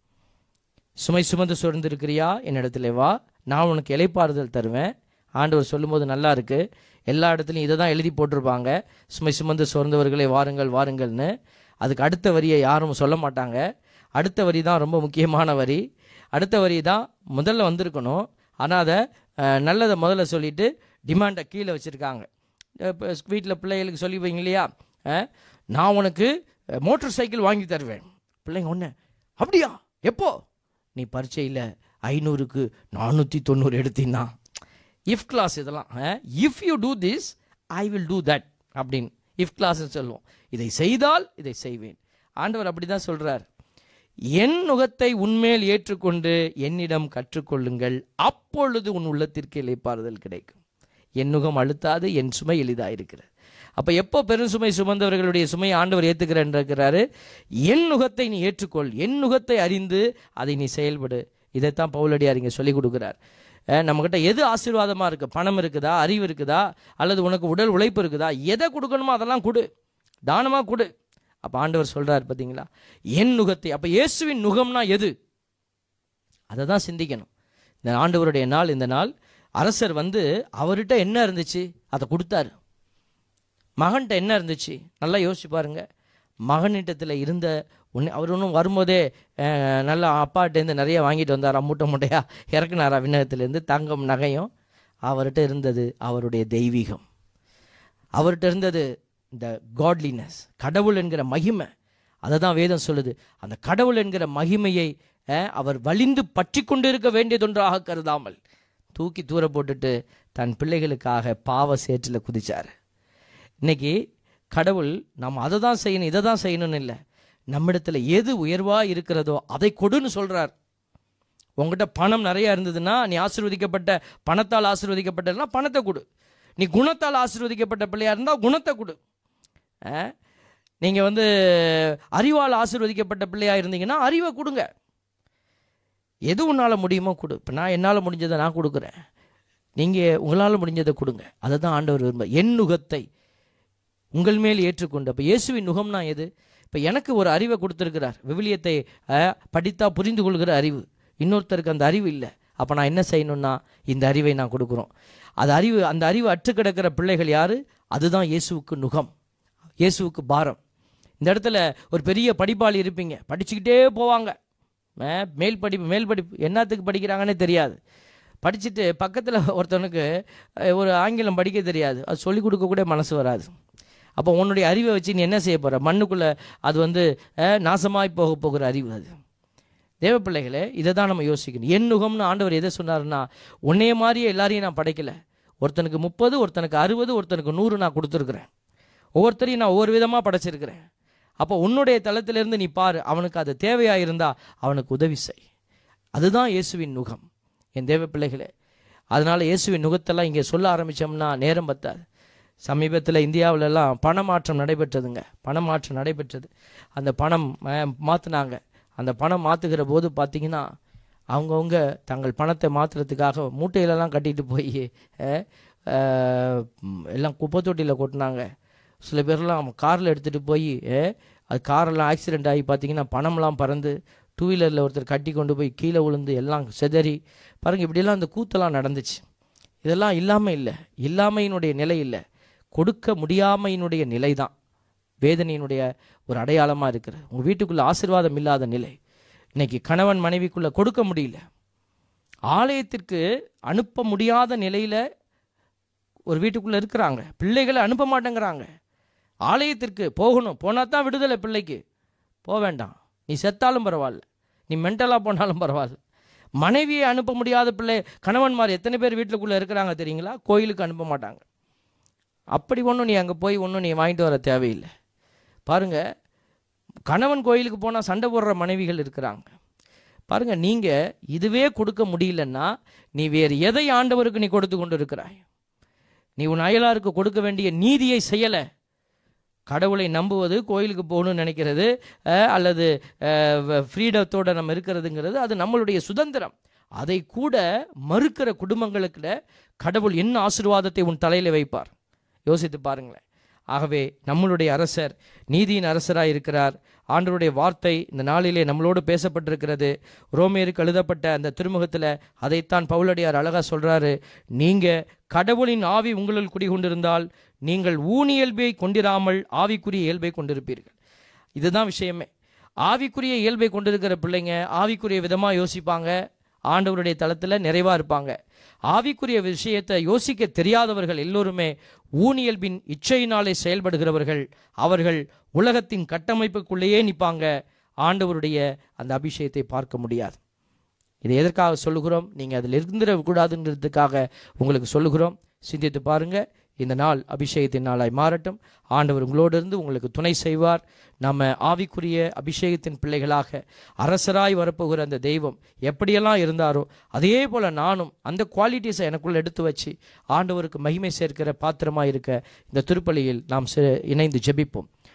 சுமை சுமந்து சுரந்திருக்கிறியா? என்னிடத்துல வா நான் உனக்கு இலைப்பாறுதல் தருவேன். ஆண்டவர் சொல்லும்போது நல்லா இருக்கு. எல்லா இடத்துலையும் இதை தான் எழுதி போட்டிருப்பாங்க. சுமை சுமந்து சுரந்தவர்களை வாருங்கள் வாருங்கள்னு. அதுக்கு அடுத்த வரியை யாரும் சொல்ல மாட்டாங்க. அடுத்த வரி தான் ரொம்ப முக்கியமான வரி. அடுத்த வரி தான் முதல்ல வந்திருக்கணும். ஆனால் அதை நல்லதை முதல்ல சொல்லிவிட்டு டிமாண்டை கீழே வச்சுருக்காங்க. இப்போ வீட்டில் பிள்ளைகளுக்கு சொல்லி வைங்க இல்லையா நான் உனக்கு மோட்டார் சைக்கிள் வாங்கி தருவேன். பிள்ளைங்க ஒன்று அப்படியா? எப்போ? நீ பரீட்சையில் ஐநூறுக்கு நானூற்றி தொண்ணூறு எடுத்தீங்கன்னா இஃப் கிளாஸ் இதெல்லாம் if you do this I will do that அப்படின்னு இஃப் கிளாஸ்ன்னு சொல்லுவோம். இதை செய்தால் இதை செய்வேன். ஆண்டவர் அப்படி தான் சொல்கிறார் என் நுகத்தை உன்மேல் ஏற்றுக்கொண்டு என்னிடம் கற்றுக்கொள்ளுங்கள். அப்பொழுது உன் உள்ளத்திற்கு இலைப்பாறுதல் கிடைக்கும். என் நுகம் அழுத்தாது என் சுமை எளிதாயிருக்கிறது. அப்போ எப்போ பெரும் சுமை சுமந்தவர்களுடைய சுமை ஆண்டவர் ஏற்றுக்கிறேன்றாரு என் நுகத்தை நீ ஏற்றுக்கொள். என் நுகத்தை அறிந்து அதை நீ செயல்படு. இதைத்தான் பவுலடியார் இங்கே சொல்லிக் கொடுக்குறார். நம்மக்கிட்ட எது ஆசீர்வாதமாக இருக்குது பணம் இருக்குதா? அறிவு இருக்குதா? அல்லது உனக்கு உடல் உழைப்பு இருக்குதா? எதை கொடுக்கணுமோ அதெல்லாம் கொடு. தானமாக கொடு. அப்போ ஆண்டவர் சொல்கிறார் பார்த்தீங்களா என் நுகத்தை அப்போ இயேசுவின் நுகம்னா எது? அதை தான் சிந்திக்கணும். இந்த ஆண்டவருடைய நாள் இந்த நாள் அரசர் வந்து அவர்கிட்ட என்ன இருந்துச்சு? அதை கொடுத்தாரு. மகன்கிட்ட என்ன இருந்துச்சு? நல்லா யோசிச்சு பாருங்க. மகனிட்டத்தில் இருந்த ஒன்று அவர் ஒன்றும் வரும்போதே நல்லா அப்பாட்டேருந்து நிறைய வாங்கிட்டு வந்தாரா? மூட்டை மூட்டையாக இறக்குனாரா? விண்ணகத்திலேருந்து தங்கம் நகையும் அவர்கிட்ட இருந்தது அவருடைய தெய்வீகம். அவர்கிட்ட இருந்தது இந்த காட்லினஸ் கடவுள் என்கிற மகிமை. அதை தான் வேதம் சொல்லுது. அந்த கடவுள் என்கிற மகிமையை அவர் வலிந்து பற்றி கொண்டு இருக்க வேண்டியதொன்றாக கருதாமல் தூக்கி தூர போட்டுட்டு தன் பிள்ளைகளுக்காக பாவ சேற்றில் குதிச்சார். இன்னைக்கு கடவுள் நாம் அதை தான் செய்யணும் இதை தான் செய்யணும்னு இல்லை. நம்மிடத்தில் எது உயர்வாக இருக்கிறதோ அதை கொடுன்னு சொல்கிறார் உங்ககிட்ட பணம் நிறையா இருந்ததுன்னா நீ ஆசீர்வதிக்கப்பட்ட பணத்தால் ஆசீர்வதிக்கப்பட்டதுன்னா பணத்தை கொடு. நீ குணத்தால் ஆசீர்வதிக்கப்பட்ட பிள்ளையாக இருந்தால் குணத்தை கொடு. நீங்கள் வந்து அறிவால் ஆசீர்வதிக்கப்பட்ட பிள்ளையாக இருந்தீங்கன்னா அறிவை கொடுங்க. எது உன்னால் முடியுமோ கொடு. இப்போ நான் என்னால் முடிஞ்சதை நான் கொடுக்குறேன். நீங்கள் உங்களால் முடிஞ்சதை கொடுங்க. அதை தான் ஆண்டவர் விரும்ப. என் நுகத்தை உங்கள் மேல் ஏற்றுக்கொண்டு. அப்போ இயேசுவின் நுகம்னா எது? இப்போ எனக்கு ஒரு அறிவை கொடுத்துருக்கிறார். விவிலியத்தை படித்தா புரிந்து கொள்கிற அறிவு. இன்னொருத்தருக்கு அந்த அறிவு இல்லை. அப்போ நான் என்ன செய்யணும்னா இந்த அறிவை நான் கொடுக்குறோம். அது அறிவு அந்த அறிவு அற்று கிடக்கிற பிள்ளைகள் யார்? அதுதான் இயேசுவுக்கு நுகம். இயேசுவுக்கு பாரம். இந்த இடத்துல ஒரு பெரிய படிப்பாளி இருப்பீங்க. படிச்சுக்கிட்டே போவாங்க. மேல் படிப்பு மேல் படிப்பு என்னத்துக்கு படிக்கிறாங்கன்னே தெரியாது. படிச்சுட்டு பக்கத்தில் ஒருத்தனுக்கு ஒரு ஆங்கிலம் படிக்க தெரியாது. அது சொல்லிக் கொடுக்க கூட மனசு வராது. அப்போ உன்னுடைய அறிவை வச்சு நீ என்ன செய்ய போகிற மண்ணுக்குள்ளே அது வந்து நாசமாய் போக போகிற அறிவு அது. தேவ பிள்ளைகளே இதை தான் நம்ம யோசிக்கணும். என்னுகம்னு ஆண்டவர் எதை சொன்னாருன்னா உன்னைய மாதிரியே எல்லாரையும் நான் படைக்கல. ஒருத்தனுக்கு முப்பது ஒருத்தனுக்கு அறுபது ஒருத்தனுக்கு நூறு நான் கொடுத்துருக்குறேன். ஒவ்வொருத்தரையும் நான் ஒவ்வொரு விதமாக படைச்சிருக்கிறேன். அப்போ உன்னுடைய தளத்திலிருந்து நீ பாரு அவனுக்கு அது தேவையாக இருந்தால் அவனுக்கு உதவி செய். அதுதான் இயேசுவின் நுகம். என் தேவ பிள்ளைகளே அதனால் இயேசுவின் நுகத்தெல்லாம் இங்கே சொல்ல ஆரம்பித்தோம்னா நேரம் பத்தாது. சமீபத்தில் இந்தியாவிலெல்லாம் பணமாற்றம் நடைபெற்றதுங்க. பணமாற்றம் நடைபெற்றது. அந்த பணம் மாற்றினாங்க அந்த பணம் மாற்றுகிற போது பார்த்திங்கன்னா அவங்கவுங்க தங்கள் பணத்தை மாற்றுறதுக்காக மூட்டையிலலாம் கட்டிட்டு போய் எல்லாம் குப்பை தொட்டியில் கொட்டினாங்க. சில பேர்லாம் காரில் எடுத்துகிட்டு போய் அது காரெல்லாம் ஆக்சிடெண்ட் ஆகி பார்த்தீங்கன்னா பணம்லாம் பறந்து டூ வீலரில் ஒருத்தர் கட்டி கொண்டு போய் கீழே விழுந்து எல்லாம் சிதறி பாருங்கள் இப்படியெல்லாம் அந்த கூத்தெல்லாம் நடந்துச்சு. இதெல்லாம் இல்லாமல் இல்லை. இல்லாமையினுடைய நிலை இல்லை. கொடுக்க முடியாமையினுடைய நிலை தான் வேதனையினுடைய ஒரு அடையாளமாக இருக்கிறது. உங்கள் வீட்டுக்குள்ளே ஆசீர்வாதம் இல்லாத நிலை. இன்னைக்கு கணவன் மனைவிக்குள்ளே கொடுக்க முடியல. ஆலயத்திற்கு அனுப்ப முடியாத நிலையில் ஒரு வீட்டுக்குள்ளே இருக்கிறாங்க. பிள்ளைகளை அனுப்ப மாட்டேங்கிறாங்க. ஆலயத்திற்கு போகணும். போனால் தான் விடுதலை பிள்ளைக்கு. போக வேண்டாம். நீ செத்தாலும் பரவாயில்ல. நீ மென்டலாக போனாலும் பரவாயில்ல. மனைவியை அனுப்ப முடியாத பிள்ளை கணவன்மார் எத்தனை பேர் வீட்டுக்குள்ளே இருக்கிறாங்க தெரியுங்களா? கோயிலுக்கு அனுப்ப மாட்டாங்க. அப்படி ஒன்றும் நீ அங்கே போய் ஒன்றும் நீ வாங்கிட்டு வர தேவையில்லை. பாருங்கள் கணவன் கோயிலுக்கு போனால் சண்டை போடுற மனைவிகள் இருக்கிறாங்க. பாருங்க நீங்கள் இதுவே கொடுக்க முடியலன்னா நீ வேறு எதை ஆண்டவருக்கு நீ கொடுத்து கொண்டு இருக்கிறாய் நீ உன் அயலாருக்கு கொடுக்க வேண்டிய நீதியை செய்யலை. கடவுளை நம்புவது கோயிலுக்கு போகணும்னு நினைக்கிறது அல்லது ஃப்ரீடத்தோடு நம்ம இருக்கிறதுங்கிறது அது நம்மளுடைய சுதந்திரம். அதை கூட மறுக்கிற குடும்பங்களுக்குல கடவுள் என்ன ஆசீர்வாதத்தை உன் தலையில் வைப்பார்? யோசித்து பாருங்களேன். ஆகவே நம்மளுடைய அரசர் நீதியின் அரசராக இருக்கிறார் ஆண்டவருடைய வார்த்தை இந்த நாளிலே நம்மளோடு பேசப்பட்டிருக்கிறது. ரோமியருக்கு எழுதப்பட்ட அந்த திருமுகத்தில் அதைத்தான் பவுலடியார் அழகாக சொல்கிறாரு நீங்கள் கடவுளின் ஆவி உங்களுள் குடிகொண்டிருந்தால் நீங்கள் ஊனியல்பை கொண்டிராமல் ஆவிக்குரிய இயல்பை கொண்டிருப்பீர்கள். இதுதான் விஷயமே. ஆவிக்குரிய இயல்பை கொண்டிருக்கிற பிள்ளைங்க ஆவிக்குரிய விதமாக யோசிப்பாங்க. ஆண்டவருடைய தளத்தில் நிறைவாக இருப்பாங்க. ஆவிக்குரிய விஷயத்தை யோசிக்க தெரியாதவர்கள் எல்லோருமே ஊனியல்பின் இச்சையினாலே செயல்படுகிறவர்கள். அவர்கள் உலகத்தின் கட்டமைப்புக்குள்ளேயே நிற்பாங்க. ஆண்டவருடைய அந்த அபிஷேகத்தை பார்க்க முடியாது. இதை எதற்காக சொல்லுகிறோம்? நீங்கள் அதில் இருந்துடக்கூடாதுன்றதுக்காக உங்களுக்கு சொல்லுகிறோம். சிந்தித்து பாருங்க. இந்த நாள் அபிஷேகத்தின் நாளாய் மாறட்டும். ஆண்டவர் உங்களோடு இருந்து உங்களுக்கு துணை செய்வார். நம்ம ஆவிக்குரிய அபிஷேகத்தின் பிள்ளைகளாக அரசராய் வரப்போகிற அந்த தெய்வம் எப்படியெல்லாம் இருந்தாரோ அதே போல் நானும் அந்த குவாலிட்டிஸை எனக்குள்ளே எடுத்து வச்சு ஆண்டவருக்கு மகிமை சேர்க்கிற பாத்திரமாக இருக்க இந்த திருப்பலியில் நாம் இணைந்து ஜெபிப்போம்.